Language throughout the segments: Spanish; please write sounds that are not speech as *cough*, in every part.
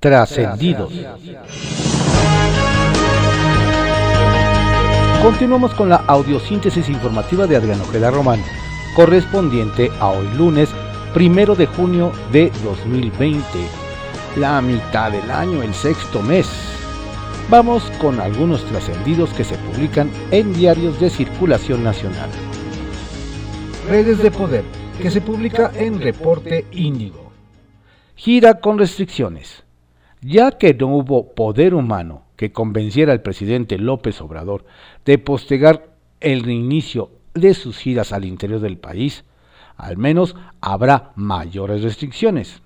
Trascendidos. Continuamos con la audiosíntesis informativa de Adriano Ojeda Román, correspondiente a hoy lunes, primero de junio de 2020, la mitad del año, el sexto mes. Vamos con algunos trascendidos que se publican en diarios de circulación nacional. Redes de poder, que se publica en Reporte Índigo. Gira con restricciones. Ya que no hubo poder humano que convenciera al presidente López Obrador de postergar el reinicio de sus giras al interior del país, al menos habrá mayores restricciones.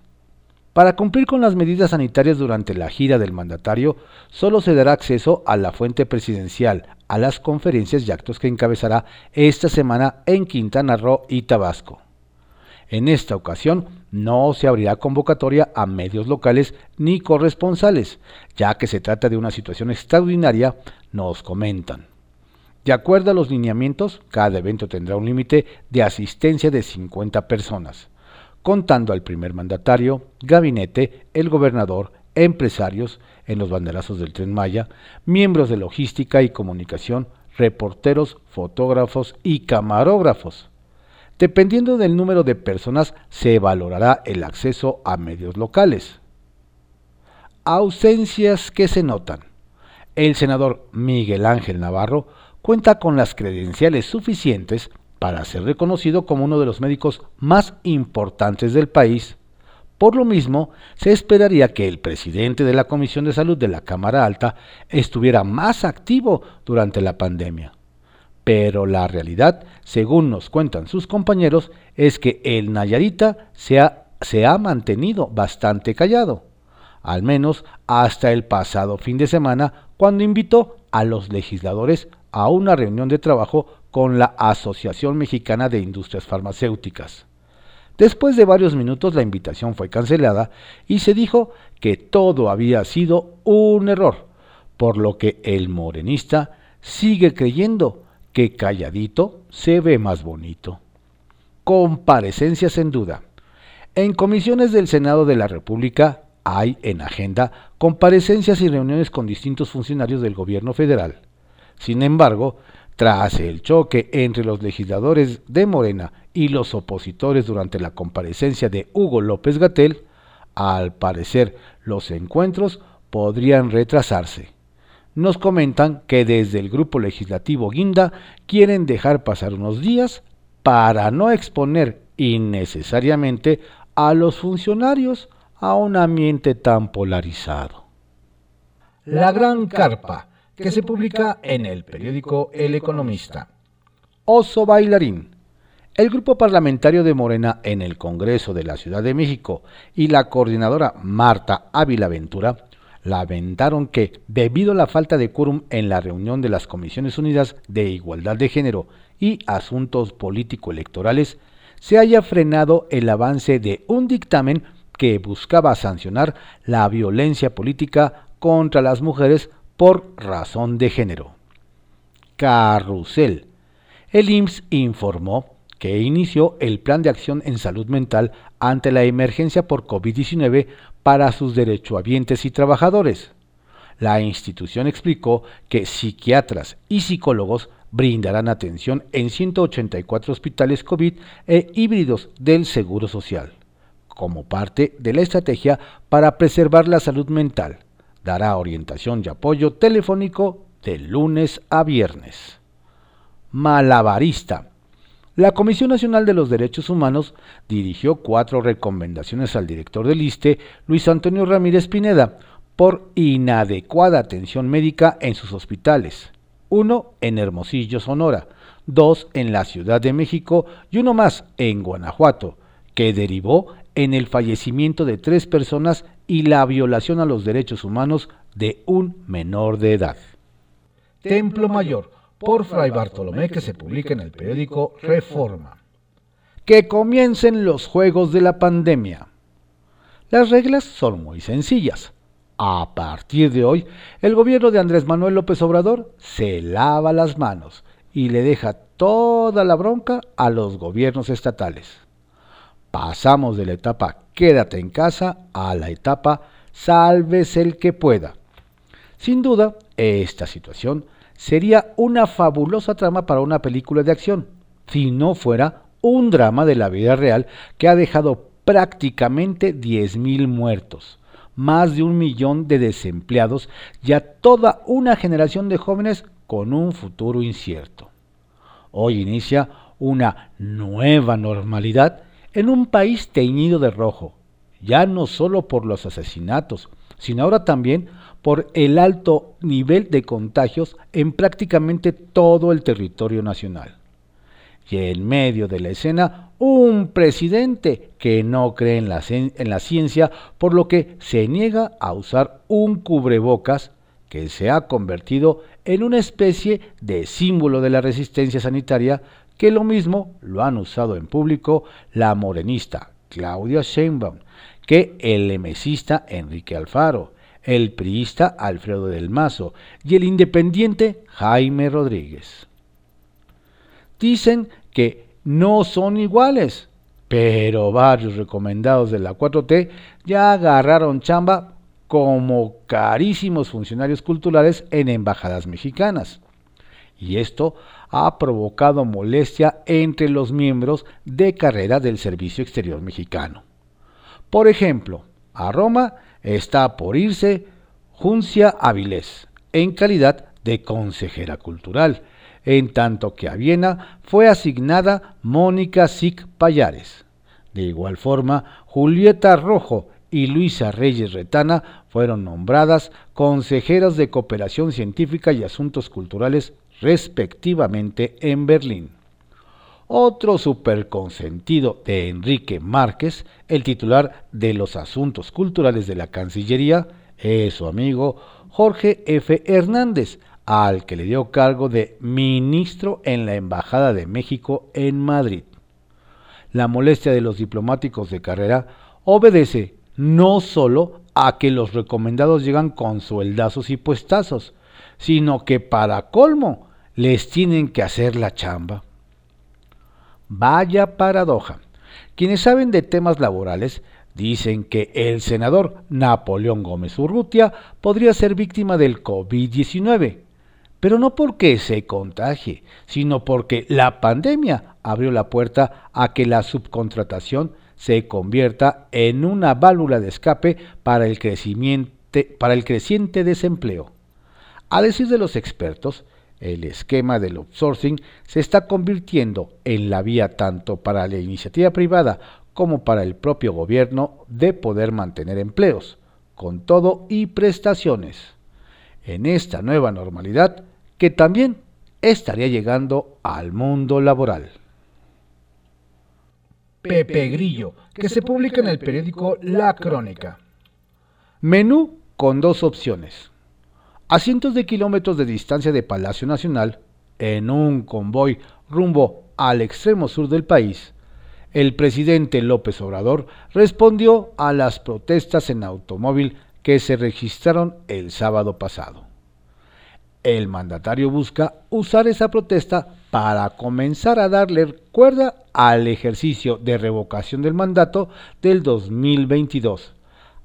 Para cumplir con las medidas sanitarias durante la gira del mandatario, solo se dará acceso a la fuente presidencial, a las conferencias y actos que encabezará esta semana en Quintana Roo y Tabasco. En esta ocasión no se abrirá convocatoria a medios locales ni corresponsales, ya que se trata de una situación extraordinaria, nos comentan. De acuerdo a los lineamientos, cada evento tendrá un límite de asistencia de 50 personas, contando al primer mandatario, gabinete, el gobernador, empresarios en los banderazos del tren Maya, miembros de logística y comunicación, reporteros, fotógrafos y camarógrafos. Dependiendo del número de personas, se valorará el acceso a medios locales. Ausencias que se notan. El senador Miguel Ángel Navarro cuenta con las credenciales suficientes para ser reconocido como uno de los médicos más importantes del país. Por lo mismo, se esperaría que el presidente de la Comisión de Salud de la Cámara Alta estuviera más activo durante la pandemia. Pero la realidad, según nos cuentan sus compañeros, es que el Nayarita se ha, mantenido bastante callado, al menos hasta el pasado fin de semana, cuando invitó a los legisladores a una reunión de trabajo con la Asociación Mexicana de Industrias Farmacéuticas. Después de varios minutos la invitación fue cancelada y se dijo que todo había sido un error, por lo que el morenista sigue creyendo que calladito se ve más bonito. Comparecencias en duda. En comisiones del Senado de la República hay en agenda comparecencias y reuniones con distintos funcionarios del gobierno federal. Sin embargo, tras el choque entre los legisladores de Morena y los opositores durante la comparecencia de Hugo López Gatel, al parecer los encuentros podrían retrasarse nos comentan que desde el grupo legislativo Guinda quieren dejar pasar unos días para no exponer innecesariamente a los funcionarios a un ambiente tan polarizado. La Gran Carpa, que se publica en el periódico El Economista. Oso Bailarín. El grupo parlamentario de Morena en el Congreso de la Ciudad de México y la coordinadora Marta Ávila Ventura lamentaron que, debido a la falta de quórum en la reunión de las Comisiones Unidas de Igualdad de Género y Asuntos Político-Electorales, se haya frenado el avance de un dictamen que buscaba sancionar la violencia política contra las mujeres por razón de género. Carrusel. El IMSS informó que inició el Plan de Acción en Salud Mental ante la emergencia por COVID-19 para sus derechohabientes y trabajadores. La institución explicó que psiquiatras y psicólogos brindarán atención en 184 hospitales COVID e híbridos del Seguro Social, como parte de la estrategia para preservar la salud mental. Dará orientación y apoyo telefónico de lunes a viernes. Malabarista la Comisión Nacional de los Derechos Humanos dirigió cuatro recomendaciones al director del ISTE, Luis Antonio Ramírez Pineda, por inadecuada atención médica en sus hospitales. Uno en Hermosillo, Sonora, dos en la Ciudad de México y uno más en Guanajuato, que derivó en el fallecimiento de tres personas y la violación a los derechos humanos de un menor de edad. Templo Mayor por Fray Bartolomé que se publica en el periódico Reforma. Que comiencen los juegos de la pandemia. Las reglas son muy sencillas. A partir de hoy, el gobierno de Andrés Manuel López Obrador se lava las manos y le deja toda la bronca a los gobiernos estatales. Pasamos de la etapa quédate en casa a la etapa sálvese el que pueda. Sin duda, esta situación sería una fabulosa trama para una película de acción, si no fuera un drama de la vida real que ha dejado prácticamente 10.000 muertos, más de un millón de desempleados y a toda una generación de jóvenes con un futuro incierto. Hoy inicia una nueva normalidad en un país teñido de rojo, ya no solo por los asesinatos, sino ahora también por el alto nivel de contagios en prácticamente todo el territorio nacional. Y en medio de la escena, un presidente que no cree en la, en la, ciencia, por lo que se niega a usar un cubrebocas que se ha convertido en una especie de símbolo de la resistencia sanitaria, que lo mismo lo han usado en público la morenista Claudia Sheinbaum, que el lemesista Enrique Alfaro, el priista Alfredo del Mazo y el independiente Jaime Rodríguez. Dicen que no son iguales, pero varios recomendados de la 4T ya agarraron chamba como carísimos funcionarios culturales en embajadas mexicanas. Y esto ha provocado molestia entre los miembros de carrera del Servicio Exterior Mexicano. Por ejemplo, a Roma está por irse Juncia Avilés, en calidad de consejera cultural, en tanto que a Viena fue asignada Mónica Sic Payares. De igual forma, Julieta Rojo y Luisa Reyes Retana fueron nombradas consejeras de cooperación científica y asuntos culturales respectivamente en Berlín. Otro superconsentido de Enrique Márquez, el titular de los asuntos culturales de la Cancillería, es su amigo Jorge F. Hernández, al que le dio cargo de ministro en la Embajada de México en Madrid. La molestia de los diplomáticos de carrera obedece no solo a que los recomendados llegan con sueldazos y puestazos, sino que para colmo les tienen que hacer la chamba. Vaya paradoja. Quienes saben de temas laborales Dicen que el senador Napoleón Gómez Urrutia podría ser víctima del COVID-19, pero no porque se contagie, sino porque la pandemia abrió la puerta a que la subcontratación se convierta en una válvula de escape para el, para el creciente desempleo. A decir de los expertos, el esquema del outsourcing se está convirtiendo en la vía tanto para la iniciativa privada como para el propio gobierno de poder mantener empleos, con todo y prestaciones, en esta nueva normalidad que también estaría llegando al mundo laboral. Pepe Grillo, que se publica en el periódico La Crónica. Menú con dos opciones. A cientos de kilómetros de distancia de Palacio Nacional, en un convoy rumbo al extremo sur del país, el presidente López Obrador respondió a las protestas en automóvil que se registraron el sábado pasado. El mandatario busca usar esa protesta para comenzar a darle cuerda al ejercicio de revocación del mandato del 2022,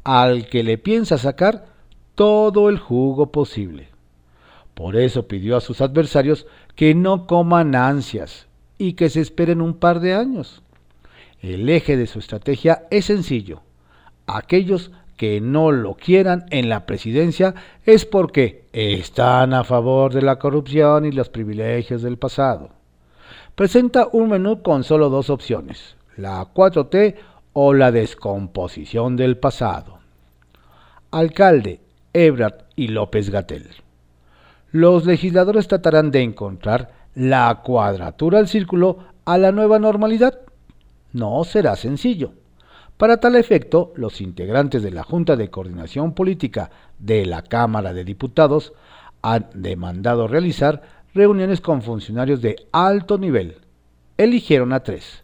al que le piensa sacar todo el jugo posible. Por eso pidió a sus adversarios que no coman ansias y que se esperen un par de años. El eje de su estrategia es sencillo. Aquellos que no lo quieran en la presidencia es porque están a favor de la corrupción y los privilegios del pasado. Presenta un menú con solo dos opciones, la 4T o la descomposición del pasado. Alcalde, Ebrard y López Gatel. Los legisladores tratarán de encontrar la cuadratura del círculo a la nueva normalidad no será sencillo. Para tal efecto, los integrantes de la Junta de Coordinación Política de la Cámara de Diputados han demandado realizar reuniones con funcionarios de alto nivel. Eligieron a tres.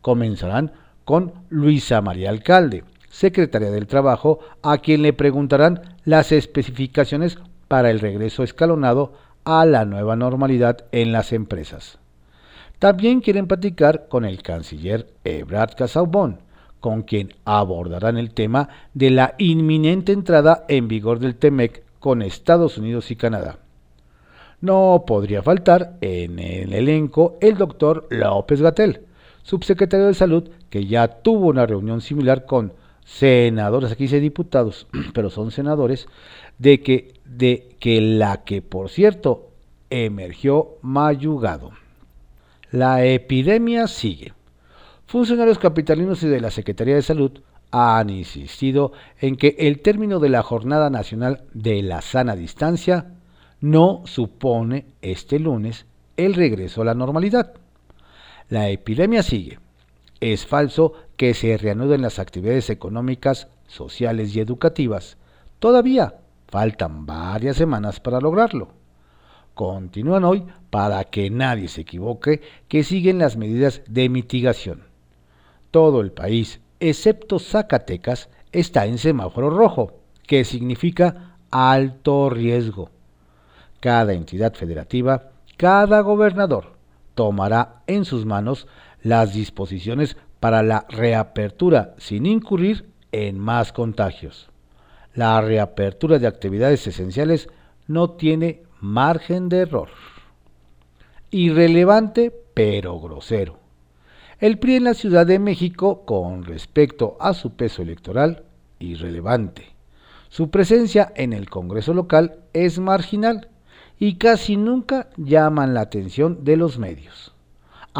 Comenzarán con Luisa María Alcalde, secretaria del Trabajo, a quien le preguntarán las especificaciones para el regreso escalonado a la nueva normalidad en las empresas. También quieren platicar con el canciller Ebrard Casaubon, con quien abordarán el tema de la inminente entrada en vigor del TEMEC con Estados Unidos y Canadá. No podría faltar en el elenco el doctor López Gatel, subsecretario de Salud, que ya tuvo una reunión similar con senadores, aquí dice diputados, *clears throat* pero son senadores, de que, de que la que, por cierto, emergió mayugado. La epidemia sigue. Funcionarios capitalinos y de la Secretaría de Salud han insistido en que el término de la Jornada Nacional de la Sana Distancia no supone este lunes el regreso a la normalidad. La epidemia sigue. Es falso que se reanuden las actividades económicas, sociales y educativas. Todavía faltan varias semanas para lograrlo. Continúan hoy para que nadie se equivoque que siguen las medidas de mitigación. Todo el país, excepto Zacatecas, está en semáforo rojo, que significa alto riesgo. Cada entidad federativa, cada gobernador, tomará en sus manos las disposiciones para la reapertura sin incurrir en más contagios. La reapertura de actividades esenciales no tiene margen de error. Irrelevante pero grosero. El PRI en la Ciudad de México con respecto a su peso electoral, irrelevante. Su presencia en el Congreso local es marginal y casi nunca llaman la atención de los medios.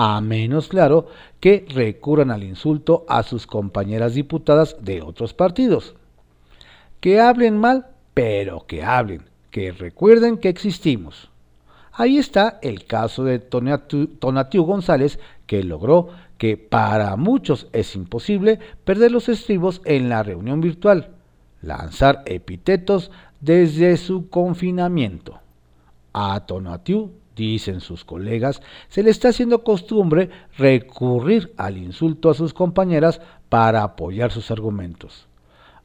A menos, claro, que recurran al insulto a sus compañeras diputadas de otros partidos. Que hablen mal, pero que hablen, que recuerden que existimos. Ahí está el caso de Tonatiu González, que logró que para muchos es imposible perder los estribos en la reunión virtual, lanzar epítetos desde su confinamiento. A Tonatiu, dicen sus colegas, se le está haciendo costumbre recurrir al insulto a sus compañeras para apoyar sus argumentos.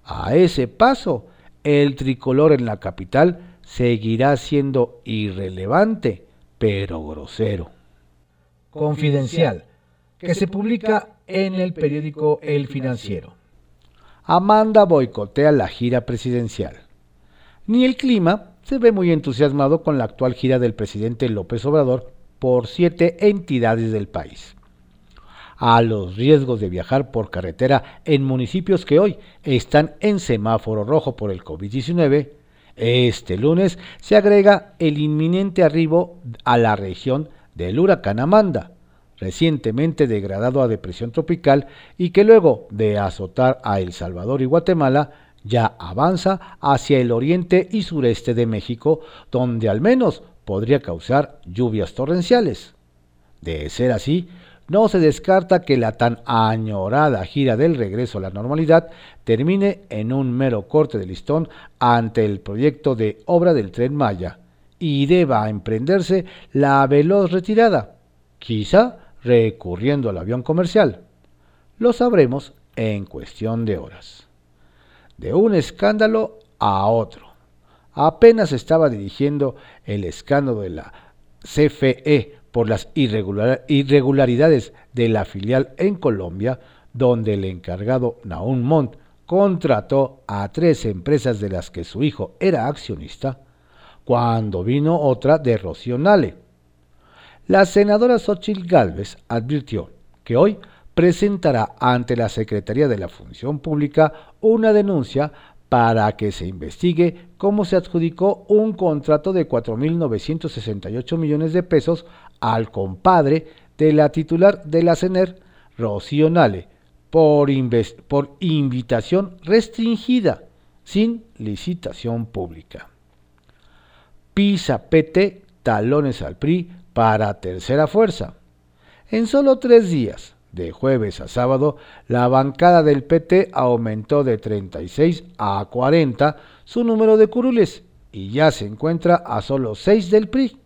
A ese paso, el tricolor en la capital seguirá siendo irrelevante, pero grosero. Confidencial, que se publica en el periódico El Financiero. Amanda boicotea la gira presidencial. Ni el clima se ve muy entusiasmado con la actual gira del presidente López Obrador por siete entidades del país. A los riesgos de viajar por carretera en municipios que hoy están en semáforo rojo por el COVID-19, este lunes se agrega el inminente arribo a la región del huracán Amanda, recientemente degradado a depresión tropical y que luego de azotar a El Salvador y Guatemala ya avanza hacia el oriente y sureste de México, donde al menos podría causar lluvias torrenciales. De ser así, no se descarta que la tan añorada gira del regreso a la normalidad termine en un mero corte de listón ante el proyecto de obra del tren Maya y deba emprenderse la veloz retirada, quizá recurriendo al avión comercial. Lo sabremos en cuestión de horas de un escándalo a otro. Apenas estaba dirigiendo el escándalo de la CFE por las irregularidades de la filial en Colombia, donde el encargado Naún Montt contrató a tres empresas de las que su hijo era accionista, cuando vino otra de. La senadora Xochitl Gálvez advirtió que hoy presentará ante la Secretaría de la Función Pública una denuncia para que se investigue cómo se adjudicó un contrato de 4.968 millones de pesos al compadre de la titular de la CENER, Rocío Nale, por, por invitación restringida, sin licitación pública. Pisa PT, talones al PRI para tercera fuerza. En solo tres días, de jueves a sábado, la bancada del PT aumentó de 36 a 40 su número de curules y ya se encuentra a solo 6 del PRI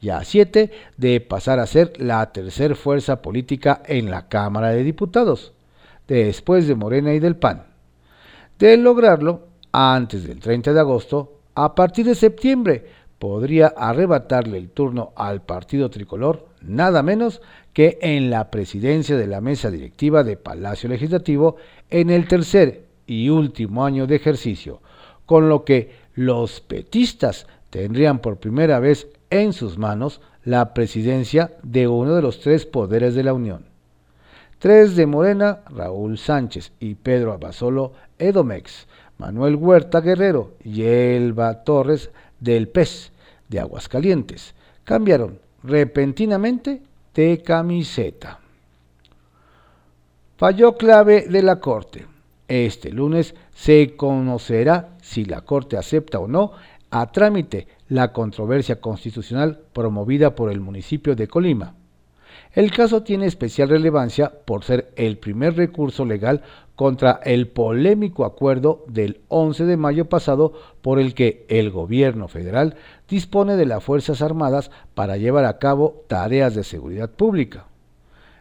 y a 7 de pasar a ser la tercera fuerza política en la Cámara de Diputados, después de Morena y del PAN. De lograrlo, antes del 30 de agosto, a partir de septiembre podría arrebatarle el turno al partido tricolor nada menos que en la presidencia de la mesa directiva de Palacio Legislativo en el tercer y último año de ejercicio, con lo que los petistas tendrían por primera vez en sus manos la presidencia de uno de los tres poderes de la Unión. Tres de Morena, Raúl Sánchez y Pedro Abasolo Edomex, Manuel Huerta Guerrero y Elba Torres del PES de Aguascalientes, cambiaron repentinamente camiseta. Falló clave de la Corte. Este lunes se conocerá si la Corte acepta o no a trámite la controversia constitucional promovida por el municipio de Colima. El caso tiene especial relevancia por ser el primer recurso legal contra el polémico acuerdo del 11 de mayo pasado por el que el gobierno federal dispone de las Fuerzas Armadas para llevar a cabo tareas de seguridad pública.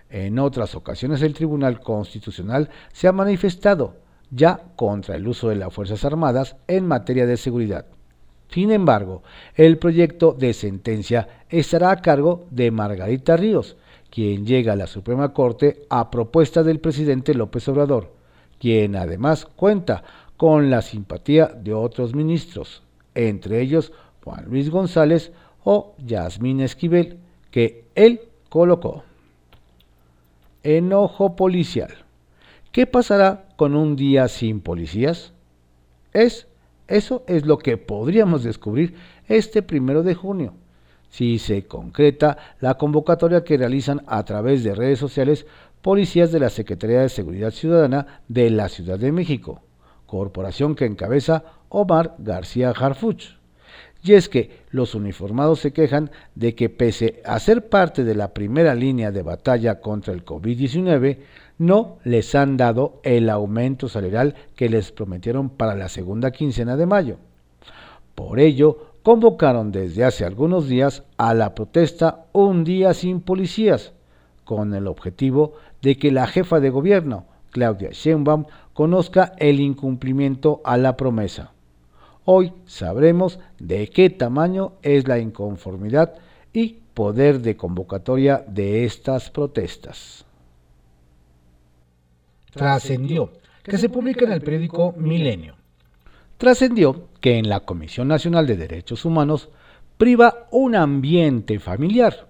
En otras ocasiones el Tribunal Constitucional se ha manifestado ya contra el uso de las Fuerzas Armadas en materia de seguridad. Sin embargo, el proyecto de sentencia estará a cargo de Margarita Ríos, quien llega a la Suprema Corte a propuesta del presidente López Obrador, quien además cuenta con la simpatía de otros ministros, entre ellos Juan Luis González o Yasmín Esquivel, que él colocó. Enojo policial. ¿Qué pasará con un día sin policías? Es, eso es lo que podríamos descubrir este primero de junio, si se concreta la convocatoria que realizan a través de redes sociales policías de la Secretaría de Seguridad Ciudadana de la Ciudad de México, corporación que encabeza Omar García Harfuch. Y es que los uniformados se quejan de que pese a ser parte de la primera línea de batalla contra el COVID-19, no les han dado el aumento salarial que les prometieron para la segunda quincena de mayo. Por ello, convocaron desde hace algunos días a la protesta Un día sin policías, con el objetivo de que la jefa de gobierno, Claudia Sheinbaum, conozca el incumplimiento a la promesa. Hoy sabremos de qué tamaño es la inconformidad y poder de convocatoria de estas protestas. Trascendió que se publica en el periódico Milenio. Trascendió que en la Comisión Nacional de Derechos Humanos priva un ambiente familiar,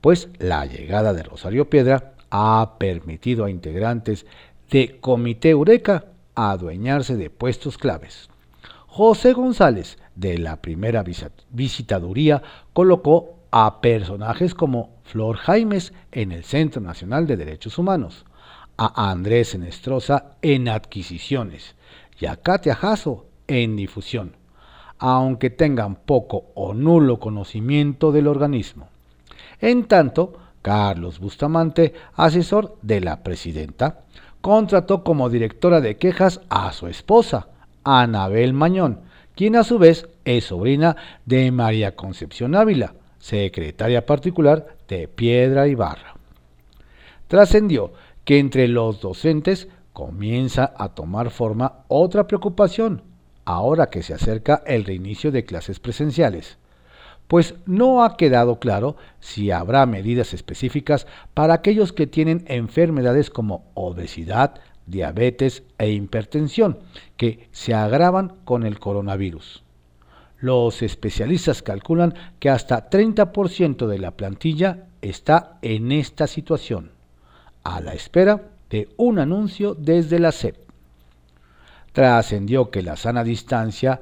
pues la llegada de Rosario Piedra ha permitido a integrantes de Comité Eureka adueñarse de puestos claves. José González, de la primera visitaduría, colocó a personajes como Flor Jaimes en el Centro Nacional de Derechos Humanos, a Andrés Enestrosa en adquisiciones y a Katia Jasso en difusión, aunque tengan poco o nulo conocimiento del organismo. En tanto, Carlos Bustamante, asesor de la presidenta, contrató como directora de quejas a su esposa, Anabel Mañón, quien a su vez es sobrina de María Concepción Ávila, secretaria particular de Piedra Ibarra. Trascendió que entre los docentes comienza a tomar forma otra preocupación, ahora que se acerca el reinicio de clases presenciales, pues no ha quedado claro si habrá medidas específicas para aquellos que tienen enfermedades como obesidad, diabetes e hipertensión, que se agravan con el coronavirus. Los especialistas calculan que hasta 30% de la plantilla está en esta situación, a la espera de un anuncio desde la SEP. Trascendió que la sana distancia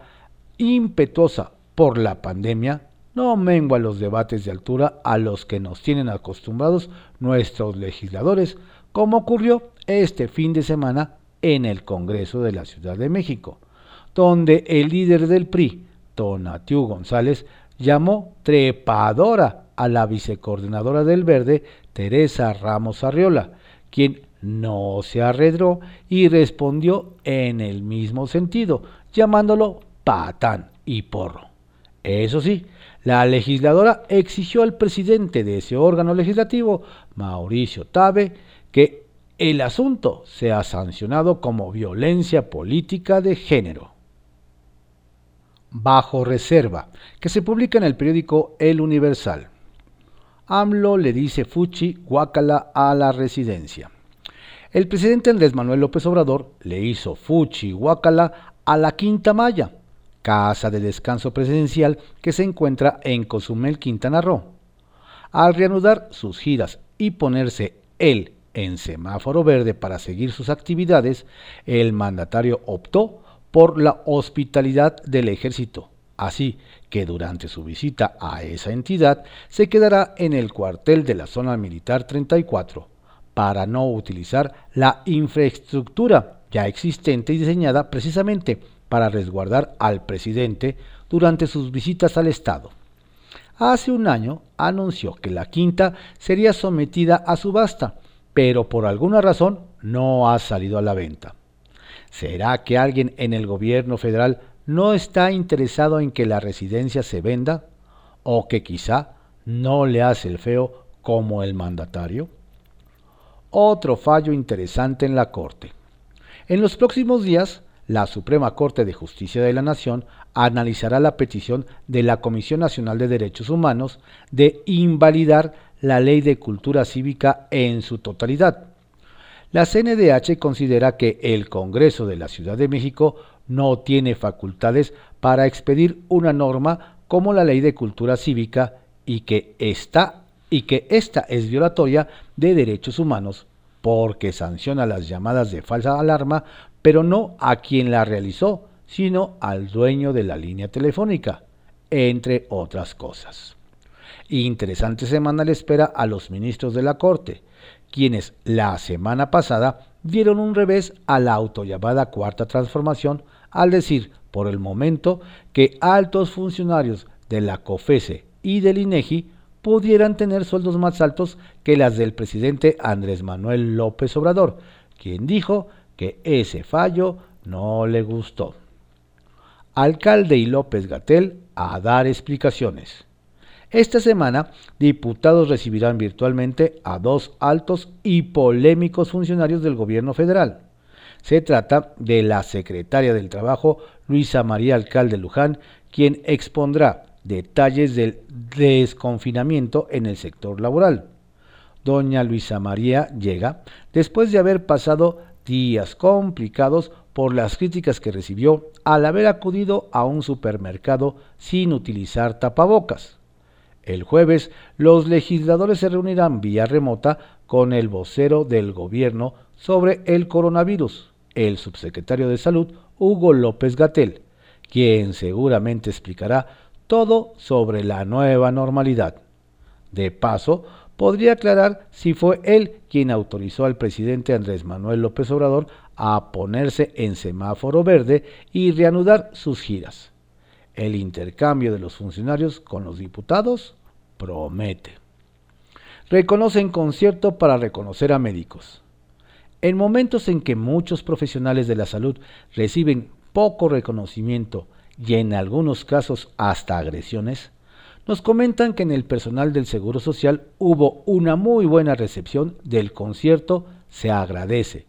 impetuosa por la pandemia no mengua los debates de altura a los que nos tienen acostumbrados nuestros legisladores, como ocurrió este fin de semana en el Congreso de la Ciudad de México, donde el líder del PRI, Tonatiu González, llamó trepadora a la vicecoordinadora del Verde, Teresa Ramos Arriola, quien no se arredró y respondió en el mismo sentido, llamándolo patán y porro. Eso sí, la legisladora exigió al presidente de ese órgano legislativo, Mauricio Tabe, que el asunto sea sancionado como violencia política de género. Bajo reserva, que se publica en el periódico El Universal. AMLO le dice fuchi guacala a la residencia. El presidente Andrés Manuel López Obrador le hizo fuchi guacala a la Quinta Maya, casa de descanso presidencial que se encuentra en Cozumel, Quintana Roo. Al reanudar sus giras y ponerse él en semáforo verde para seguir sus actividades, el mandatario optó por la hospitalidad del ejército, así que durante su visita a esa entidad se quedará en el cuartel de la zona militar 34, para no utilizar la infraestructura ya existente y diseñada precisamente para resguardar al presidente durante sus visitas al Estado. Hace un año anunció que la quinta sería sometida a subasta, pero por alguna razón no ha salido a la venta. ¿Será que alguien en el gobierno federal no está interesado en que la residencia se venda? ¿O que quizá no le hace el feo como el mandatario? Otro fallo interesante en la Corte. En los próximos días, la Suprema Corte de Justicia de la Nación analizará la petición de la Comisión Nacional de Derechos Humanos de invalidar la Ley de Cultura Cívica en su totalidad. La CNDH considera que el Congreso de la Ciudad de México no tiene facultades para expedir una norma como la Ley de Cultura Cívica y que esta y que esta es violatoria de derechos humanos porque sanciona las llamadas de falsa alarma pero no a quien la realizó, sino al dueño de la línea telefónica, entre otras cosas. Interesante semana le espera a los ministros de la Corte, quienes la semana pasada dieron un revés a la autollamada Cuarta Transformación al decir, por el momento, que altos funcionarios de la COFESE y del INEGI pudieran tener sueldos más altos que las del presidente Andrés Manuel López Obrador, quien dijo que ese fallo no le gustó. Alcalde y López Gatel a dar explicaciones. Esta semana, diputados recibirán virtualmente a dos altos y polémicos funcionarios del gobierno federal. Se trata de la secretaria del Trabajo, Luisa María Alcalde Luján, quien expondrá detalles del desconfinamiento en el sector laboral. Doña Luisa María llega después de haber pasado días complicados por las críticas que recibió al haber acudido a un supermercado sin utilizar tapabocas. El jueves, los legisladores se reunirán vía remota con el vocero del gobierno sobre el coronavirus, el subsecretario de Salud, Hugo López Gatel, quien seguramente explicará todo sobre la nueva normalidad. De paso, podría aclarar si fue él quien autorizó al presidente Andrés Manuel López Obrador a ponerse en semáforo verde y reanudar sus giras. El intercambio de los funcionarios con los diputados promete. Reconocen concierto para reconocer a médicos. En momentos en que muchos profesionales de la salud reciben poco reconocimiento y en algunos casos hasta agresiones, nos comentan que en el personal del Seguro Social hubo una muy buena recepción del concierto Se agradece,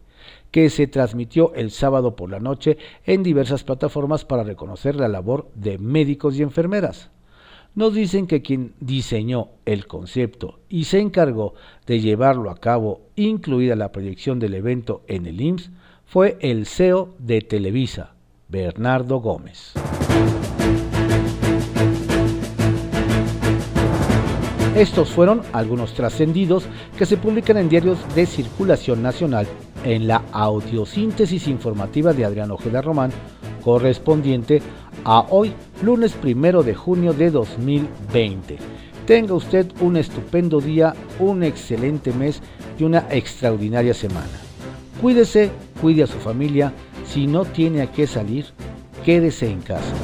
que se transmitió el sábado por la noche en diversas plataformas para reconocer la labor de médicos y enfermeras. Nos dicen que quien diseñó el concepto y se encargó de llevarlo a cabo, incluida la proyección del evento en el IMSS, fue el CEO de Televisa, Bernardo Gómez. Estos fueron algunos trascendidos que se publican en diarios de circulación nacional en la audiosíntesis informativa de Adrián Ojeda Román, correspondiente a hoy, lunes primero de junio de 2020. Tenga usted un estupendo día, un excelente mes y una extraordinaria semana. Cuídese, cuide a su familia. Si no tiene a qué salir, quédese en casa.